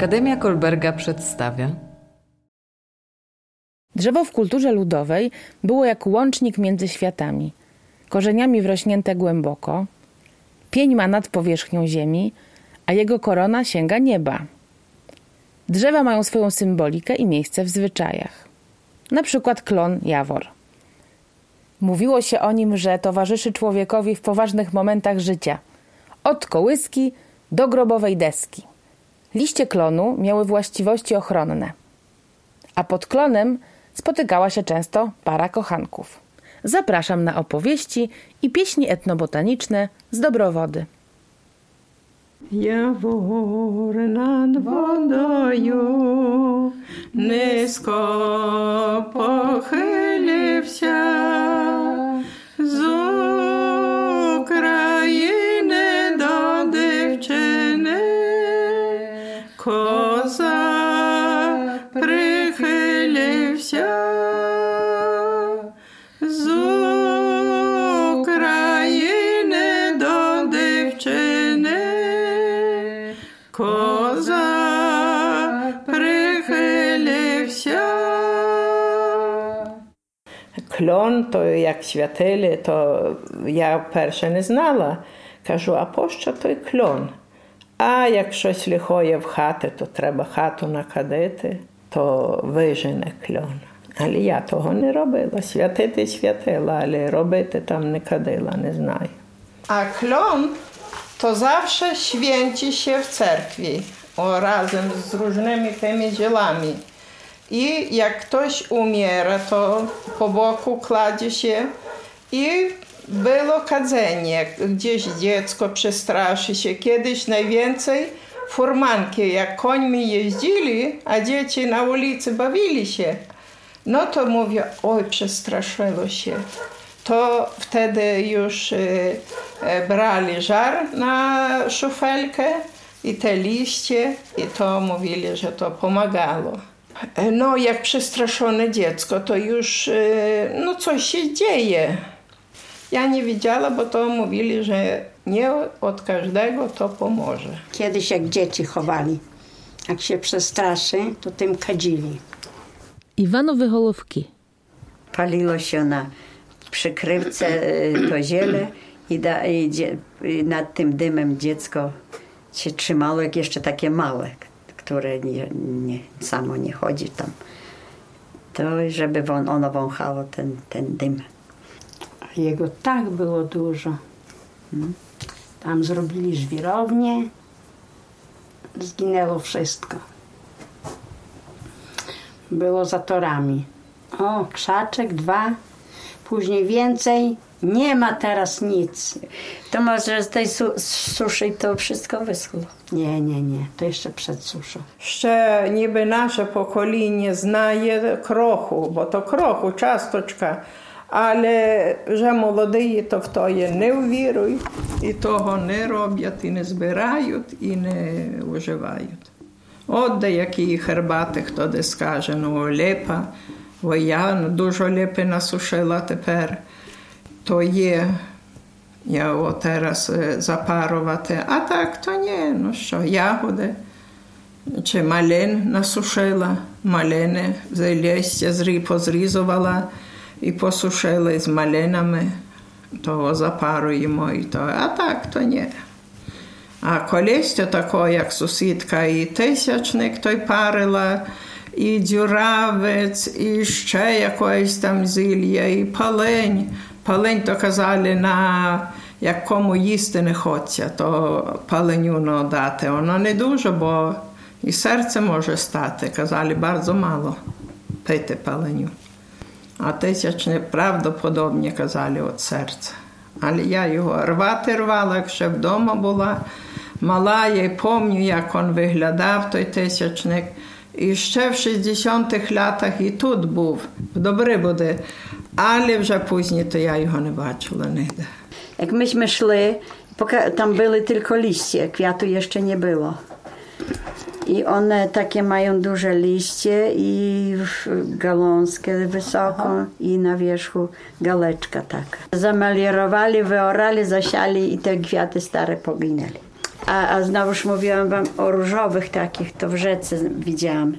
Akademia Kolberga przedstawia. Drzewo w kulturze ludowej było jak łącznik między światami, korzeniami wrośnięte głęboko. Pień ma nad powierzchnią ziemi, a jego korona sięga nieba. Drzewa mają swoją symbolikę i miejsce w zwyczajach. Na przykład klon jawor. Mówiło się o nim, że towarzyszy człowiekowi w poważnych momentach życia, od kołyski do grobowej deski. Liście klonu miały właściwości ochronne, a pod klonem spotykała się często para kochanków. Zapraszam na opowieści i pieśni etnobotaniczne z Dobrowody. Jawor nad водою низько похилився з Кльон, то як святили, то я вперше не знала. Кажу, а пощо той кльон? А як щось лихоє в хати, то треба хату накадити, то вижене кльон. Але я того не робила. Святити святила, але робити там не кадила, не знаю. Klon to zawsze święci się w cerkwi o, razem z różnymi tymi dzielami. I jak ktoś umiera, to po boku kładzie się i było kadzenie. Gdzieś dziecko przestraszy się. Kiedyś najwięcej furmanki, jak końmi jeździli, a dzieci na ulicy bawili się. No to mówię, oj, przestraszyło się. To wtedy już e, e, brali żar na szufelkę i te liście i to mówili, że to pomagało. E, No, jak przestraszone dziecko, to już e, no, coś się dzieje. Ja nie widziała, bo to mówili, że nie od każdego to pomoże. Kiedyś jak dzieci chowali. Jak się przestraszy, to tym kadzili. Iwanowy Holówki. Paliło się na przykrywce y, to ziele i, da, i, i nad tym dymem dziecko się trzymało, jak jeszcze takie małe, które nie, nie, samo nie chodzi tam. To żeby won, ono wąchało ten, ten dym. A jego tak było dużo. Tam zrobili żwirownię. Zginęło wszystko. Było za torami. O, krzaczek, dwa, później więcej. Nie ma teraz nic. To może z tej su, suszy to wszystko wyschło. Nie, nie, nie. To jeszcze przed suszą. Ще ніби наше покоління знає кроху, бо то кроху, часточка. Але вже молоді то в то є не ввірують, і того не роблять, і не збирають, і не вживають. От деякі хербати, хто де скаже, ну лепа, бо я дуже лепи насушила тепер, то я от зараз е, запарувати. А так то ні, ну що, ягоди. Чи малин насушила, малини листя зрі позрізувала і посушила з малинами, того запаруємо і то. А так то ні. А колись то тако, як сусідка і тисячник той парила, і дюравець, і ще якоїсь там зілля, і палень. Палень то казали на як їсти не хочеться, то паленю дати. Воно не дуже, бо і серце може стати. Казали, bardzo мало пити паленю. А тисячне правдоподобні казали від серця. Але я його рвати рвала, як ще вдома була. Мала, я й пам'ятаю, як він виглядав, той тисячник. І ще в 60-х лятах і тут був, в Добрибуди. Але вже пізні, то я його не бачила ніде. Jak myśmy szli, poka- tam były tylko liście, kwiatu jeszcze nie było. I one takie mają duże liście i w- gałązkę wysoką i na wierzchu galeczka taka. Zamelierowali, wyorali, zasiali i te kwiaty stare poginęli. A, a znowuż mówiłam wam o różowych takich, to w rzece widziałam.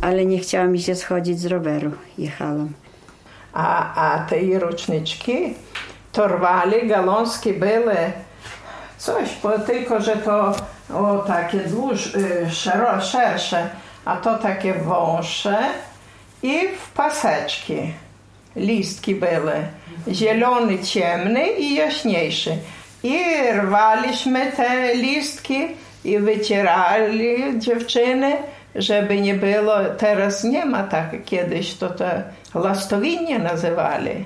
Ale nie chciała mi się schodzić z roweru. Jechałam. a, a tej ruczniczki torwali, galonski były coś, bo tylko, że to o, takie dłuż, y, szero, szersze, a to takie wąsze i w paseczki listki były. Zielony, ciemny i jaśniejszy. I rwaliśmy te listki i wycierali dziewczyny żeby nie było, teraz nie ma tak, kiedyś to te lastowinie nazywali.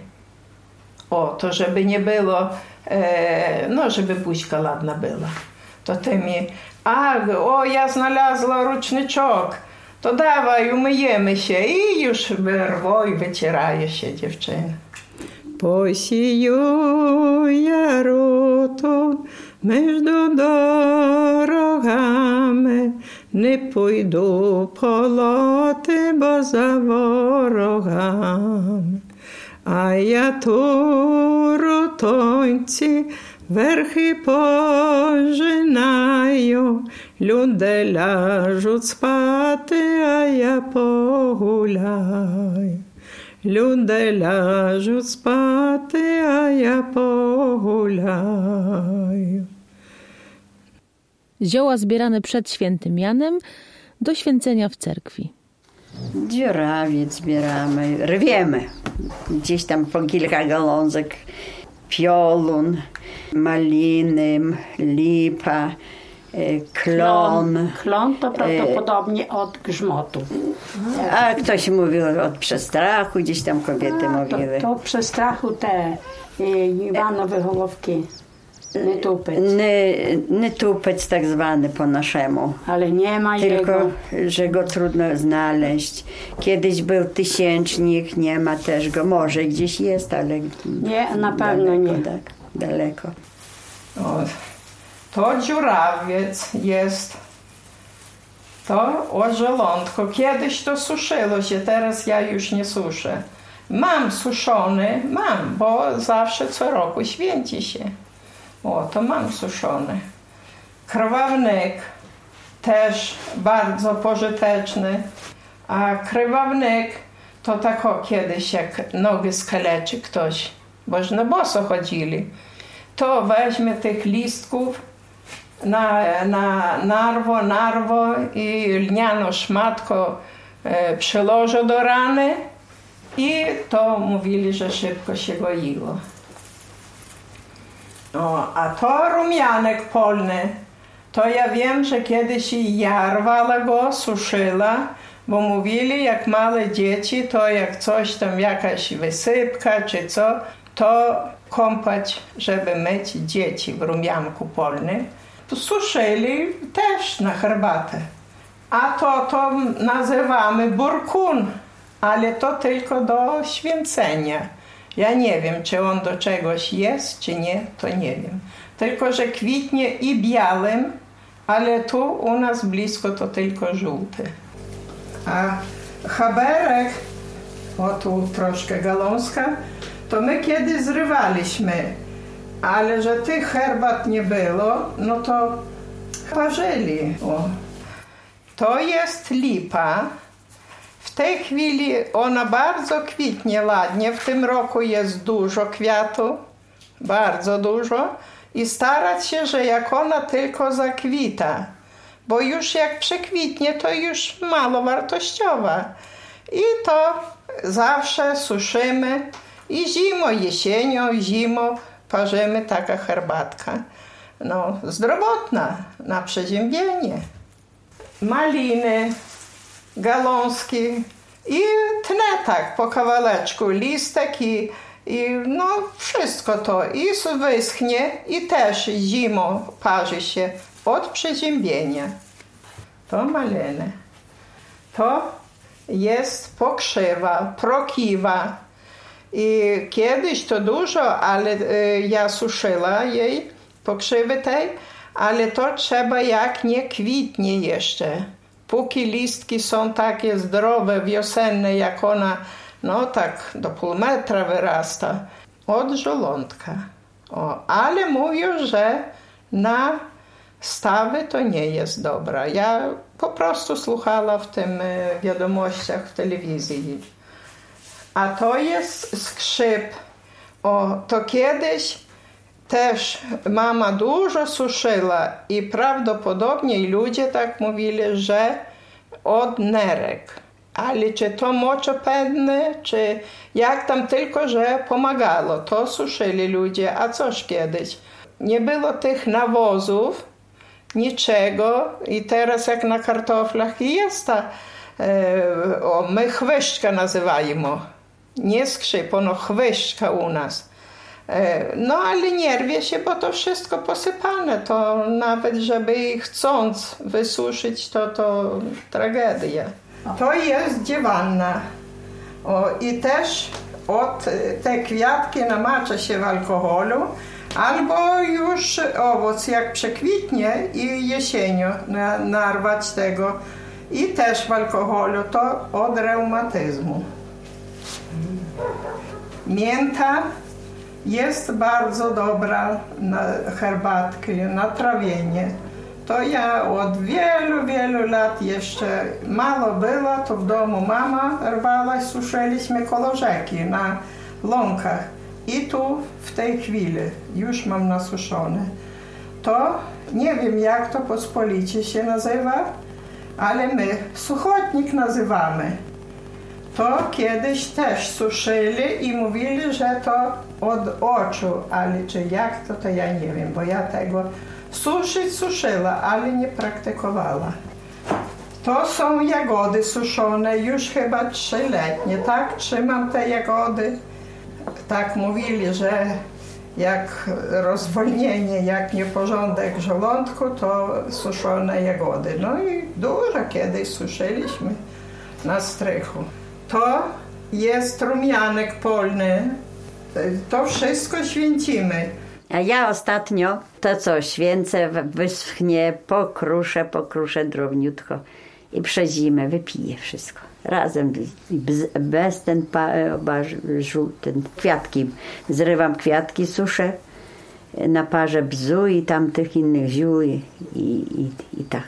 O, to żeby nie było, e, no żeby buźka ładna była. To tymi, a, o, ja znalazła rучничок, to dawaj, umyjemy się i już wyrwo i wycieraje się dziewczyny. Посію я роту между дорогами, не пойду полоти, бо за ворогами. А я ту ротонці верхи пожинаю, люди ляжуть спати, а я погуляю. Люди ляжуть спати, а я pogulają. Zioła zbierane przed świętym Janem do święcenia w cerkwi. Dziurawiec zbieramy, rwiemy. Gdzieś tam po kilka gałązek. Piolun, maliny, lipa, e, klon. Klon to prawdopodobnie od grzmotu. A ktoś mówił od przestrachu, gdzieś tam kobiety To, mówiły. to przestrachu te y, Iwanowe hołowki nie. Ny, nytupec tak zwany po naszemu. Ale nie ma Tylko, jego. że go trudno znaleźć. Kiedyś był tysięcznik, nie ma też go. Może gdzieś jest, ale Nie, na pewno daleko, nie. Tak, daleko. O, to dziurawiec jest. To o żołądku. Kiedyś to suszyło się, teraz ja już nie suszę. Mam suszony, mam, bo zawsze co roku święci się. O, to mam suszony. Krwawnik też bardzo pożyteczny. A krwawnik to tak o kiedyś, jak nogi skaleczy ktoś, boż na boso chodzili to weźmie tych listków na, na narwo, narwo i lnianą szmatko e, przyłoży do rany i to mówili, że szybko się goiło. O, a to rumianek polny, to ja wiem, że kiedyś i go, suszyła, bo mówili, jak małe dzieci, to jak coś tam, jakaś wysypka czy co, to kąpać, żeby myć dzieci w rumianku polnym. Suszyli też na herbatę. A to, to nazywamy burkun, ale to tylko do święcenia. Ja nie wiem, czy on do czegoś jest, czy nie, to nie wiem. Tylko, że kwitnie i białym, ale tu u nas blisko to tylko żółty. A chaberek, o tu troszkę galąska, to my kiedy zrywaliśmy, ale że tych herbat nie było, no to parzyli. O. To jest lipa. Tej chwili ona bardzo kwitnie ładnie. W tym roku jest dużo kwiatu, bardzo dużo. I starać się, że jak ona tylko zakwita, bo już jak przekwitnie, to już mało wartościowa. I to zawsze suszymy i zimą, jesienią, zimą parzymy taka herbatka. No, zdrowotna na przeziębienie. Maliny, galąski i tnę tak po kawałeczku listek i, i no wszystko to. I wyschnie i też zimą parzy się od przeziębienia. To maliny. To jest pokrzywa, prokiwa. I kiedyś to dużo, ale y, ja suszyła jej pokrzywy tej, ale to trzeba jak nie kwitnie jeszcze. Póki listki są takie zdrowe, wiosenne, jak ona, no tak do pół metra wyrasta, od żołądka. O, ale mówią, że na stawy to nie jest dobra. Ja po prostu słuchała w tym e, wiadomościach w telewizji. A to jest skrzyp. O, to kiedyś też mama dużo suszyła i prawdopodobnie ludzie tak mówili, że od nerek. Ale czy to moczopędne, czy jak tam tylko, że pomagało, to suszyli ludzie. A coż kiedyś? Nie było tych nawozów, niczego i teraz jak na kartoflach jest ta, e, o, my chwyszczka nazywajmy. Nie skrzyp, ono chwyszczka u nas. E, no ale nie rwie się, bo to wszystko posypane. To nawet, żeby chcąc wysuszyć, to to tragedia. To jest dziewanna. O, I też od te kwiatki namacza się w alkoholu, albo już owoc jak przekwitnie i jesienią na, narwać tego. I też w alkoholu to od reumatyzmu. Mięta jest bardzo dobra na herbatki, na trawienie. To ja od wielu, wielu lat jeszcze mało było, to w domu mama rwała, suszyliśmy koło rzeki na łąkach. I tu w tej chwili już mam nasuszone. To nie wiem jak to pospolicie się nazywa, ale my suchotnik nazywamy. To kiedyś też suszyli i mówili, że to od oczu, ale czy jak to, to ja nie wiem, bo ja tego suszyć suszyła, ale nie praktykowała. To są jagody suszone, już chyba trzyletnie, tak? Trzymam te jagody. Tak mówili, że jak rozwolnienie, jak nieporządek żołądku, to suszone jagody. No i dużo kiedyś suszyliśmy na strychu. To jest rumianek polny. To wszystko święcimy. A ja ostatnio to co, święcę, wyschnie, pokruszę, pokruszę drobniutko i przez zimę wypiję wszystko. Razem, bez ten, ten kwiatki. Zrywam kwiatki, suszę na parze bzu i tamtych innych ziół i, i, i tak.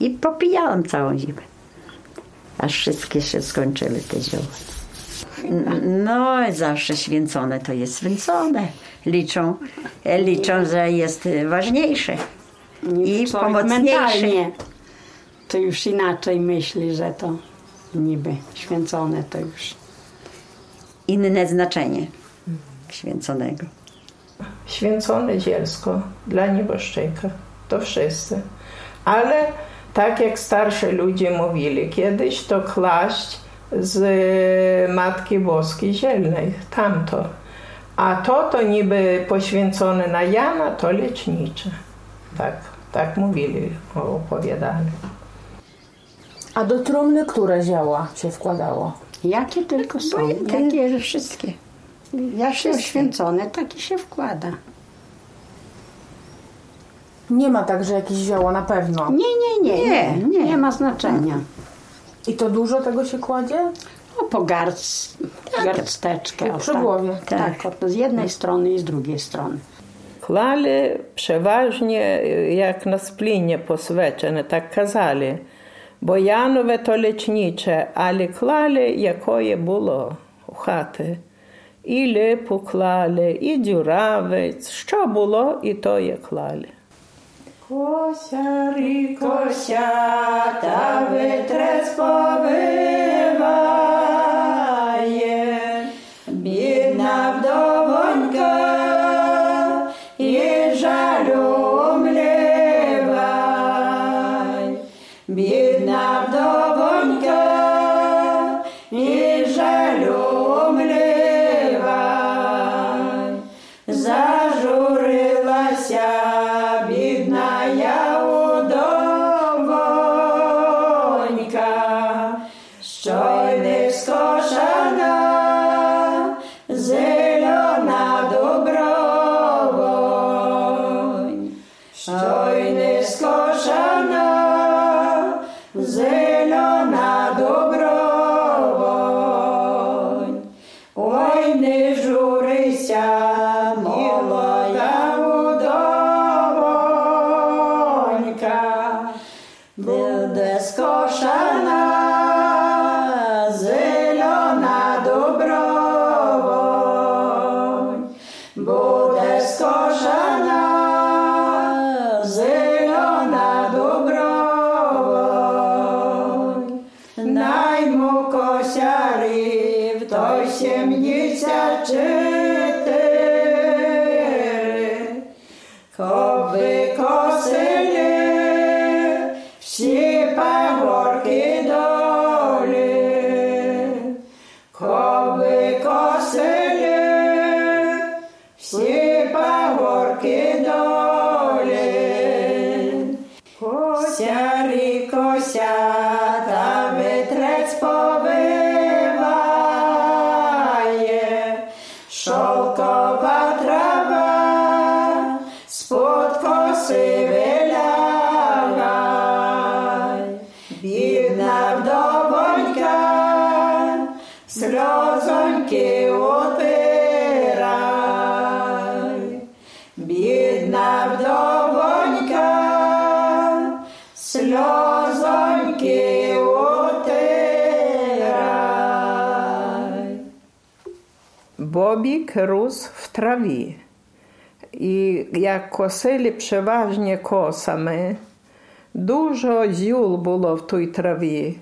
I popijałam całą zimę. Aż wszystkie się skończyły te zioła. No, zawsze święcone to jest święcone. Liczą, liczą że jest ważniejsze i pomocniejsze. To już inaczej myśli, że to niby święcone to już. Inne znaczenie święconego. Święcone zielsko dla nieboszczyka. To wszyscy. Ale tak jak starsi ludzie mówili, kiedyś to klaść z Matki Boskiej Zielnej, tamto. A to, to niby poświęcone na Jana, to lecznicze. Tak, tak mówili, opowiadali. A do trumny które zioła się wkładało? Jakie tylko są. Jakie, wszystkie. Jak się święcone, takie się wkłada. Nie ma tak, że jakieś zioło na pewno. Nie, nie, nie. Nie, nie, nie ma znaczenia. I to dużo tego się kładzie? No po garc, tak. garsteczkę. Tak, przy głowie. Tak, tak z jednej strony i z drugiej strony. Klali przeważnie jak na splinie posвечene, tak kazali. Бо Янове то лечніче, але клали, якої було у хати. І липу клали, і дюравець, що було, і то є клали. Косярі, косята, витрес повиває, Niechcia cztery, choby kosy. Сльозоньки отирай, бідна вдовонька, сльозоньки отирай. Бобік рус в траві. І як косили переважnie косами, дуже зюл було в той траві.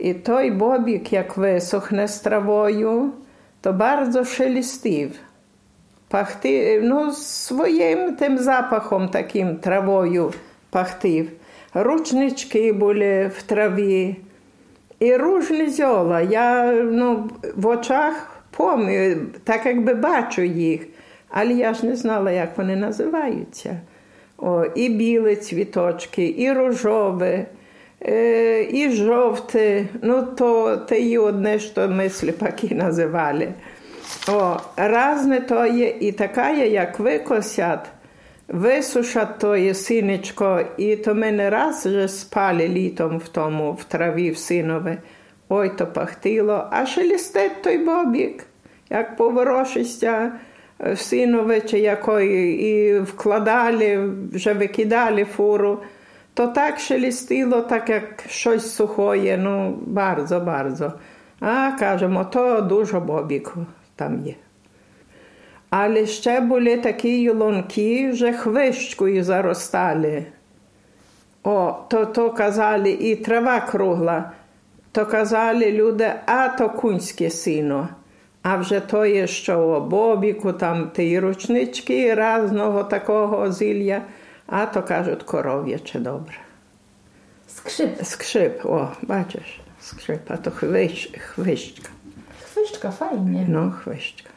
І той бобік, як висохне з травою, то bardzo шелестів. Пахти, ну, своїм тим запахом таким травою пахтив. Ручнички були в траві. І ружні зьола. Я ну, в очах пам'ятаю, так якби бачу їх, але я ж не знала, як вони називаються. О, і білі цвіточки, і рожові, і жовті. Ну, то те й одне, що ми сліпаки називали. О, разне то є і така, є, як викосять, висушать то є синечко, і то ми не раз вже спали літом в тому, в траві в синове. Ой, то пахтило, а шелестить той бобік, як поворошиться в синове чи якої, і вкладали, вже викидали фуру, то так шелестило, так як щось сухоє, ну, bardzo, bardzo. А, кажемо, то дуже бобік там є. Але ще були такі юлонки, вже хвищкою заростали. О, то, то казали, і трава кругла, то казали люди, а то кунське сіно. А вже то є, що бобіку, там ті ручнички разного такого зілля, а то кажуть коров'яче добре. Skrzyp. Скшип, о, бачиш, скшип, а то хвищ, хвищка. Chwyszczka, fajnie. Ну, хвищка.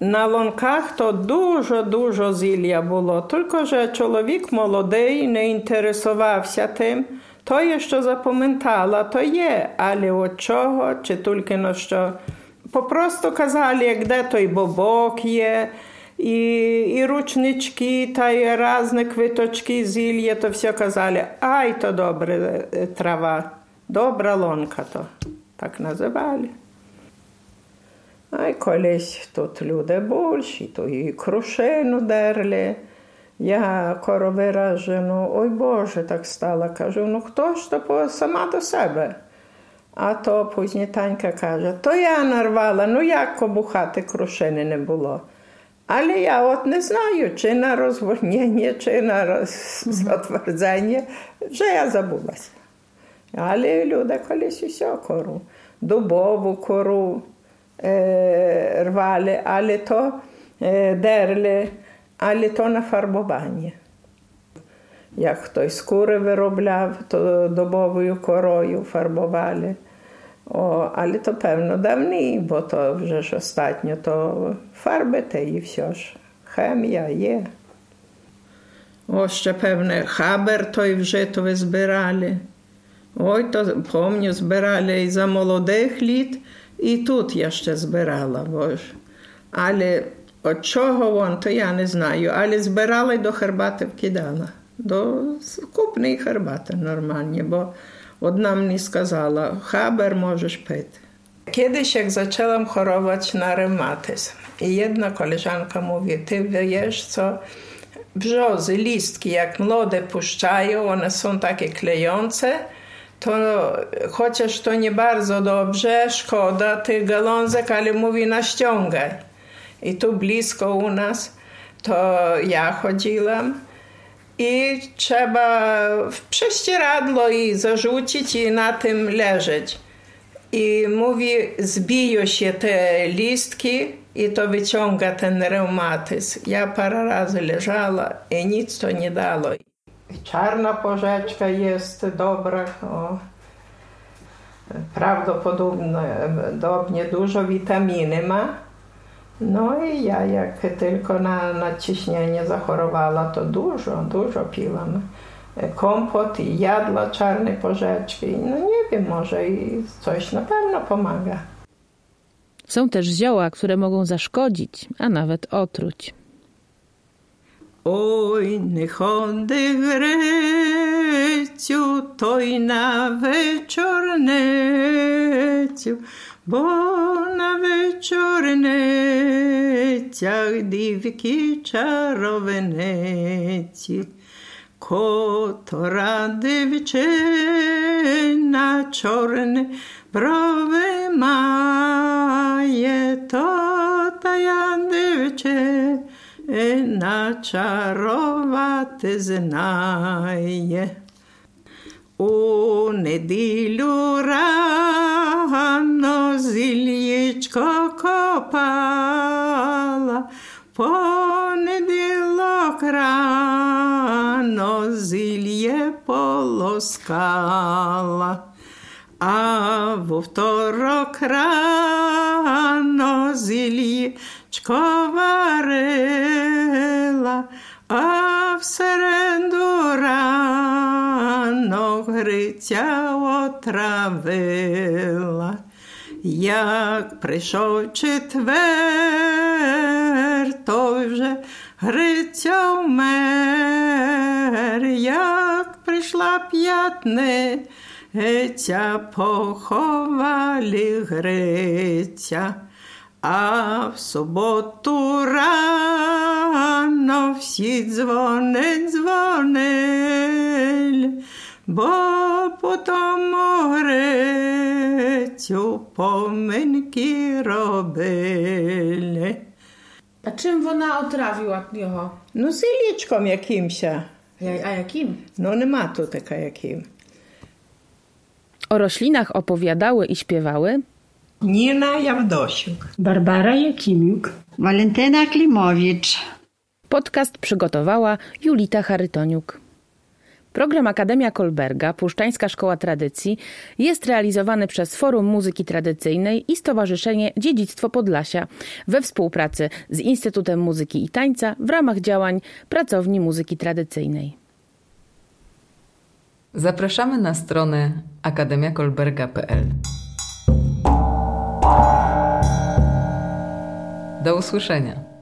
На лонках то дуже-дуже зілля було. Тільки що чоловік молодий не інтересувався тим. То є, що запам'ятала, то є, але от чого, чи тільки на що. Попросту казали, як де той бобок є, і, і ручнички, та й різні квиточки, зілля, то все казали, ай, то добре е, трава, добра лонка то. Так називали. А колись тут люди більші, то і крушину дерли. Я коро виражену, ой Боже, так стала. Кажу, ну хто ж то сама до себе? А то пізні Танька каже, то я нарвала, ну як кобухати крушини не було. Але я от не знаю, чи на розвольнення, чи на роз-. Вже я забулася. Але люди колись усе кору, дубову кору е, рвали, але то е, дерли, але то на фарбування. Як хтось скури виробляв, то дубовою корою фарбували. О, але то певно давні, бо то вже ж остатньо, то фарби те і все ж. Хемія є. О, ще певне, хабер той вже то ви збирали. Ой, то помню, збирали і за молодих літ, і тут я ще збирала, бо. Але от чого вон, то я не знаю, але збирала і до хербати вкидала. До купної хербати нормальні, бо одна мені сказала, хабер можеш пити. Kiedyś jak zaczęłam chorować na reumatyzm i jedna koleżanka mówi, ty wiesz co, brzozy, listki jak młode puszczają, one są takie klejące, to chociaż to nie bardzo dobrze, szkoda tych galązek, ale mówi naściągaj. I tu blisko u nas to ja chodziłam i trzeba w prześcieradło i zarzucić i na tym leżeć. I mówi, zbiją się te listki i to wyciąga ten reumatyzm. Ja parę razy leżała i nic to nie dało. Czarna porzeczka jest dobra. O, prawdopodobnie dużo witaminy ma. No i ja jak tylko na nadciśnienie zachorowała, to dużo, dużo piłam. Kompot i jadła czarnej porzeczki. No nie wiem, może i coś na pewno pomaga. Są też zioła, które mogą zaszkodzić, a nawet otruć. Ой, не ходи грецю, той на вечорнецю, бо на вечорнецях дівки чаровенеці, котора дівчина чорне брови має, то та я дівчина, начарувати знає. У неділю рано зіллічко копала, понеділок рано зілє полоскала, а вовторок рано зіллічко варила, а в середу рано Гриця отравила. Як прийшов четвер, то вже Гриця вмер, як прийшла п'ятниця, поховали Гриця. А в суботу рано всі дзвонить дзвонили, бо по тому Грицю поминки робили. A czym wona otrawiła його? Ну, з ілічком якимсь. A jakim? Ну, нема тут така яким. O roślinach opowiadały i śpiewały Ніна Явдощук. Barbara Jakimiuk. Walentyna Klimowicz. Podcast przygotowała Julita Charytoniuk. Program Akademia Kolberga, Puszczańska Szkoła Tradycji jest realizowany przez Forum Muzyki Tradycyjnej i Stowarzyszenie Dziedzictwo Podlasia we współpracy z Instytutem Muzyki i Tańca w ramach działań Pracowni Muzyki Tradycyjnej. Zapraszamy na stronę akademiakolberga.pl. Do usłyszenia.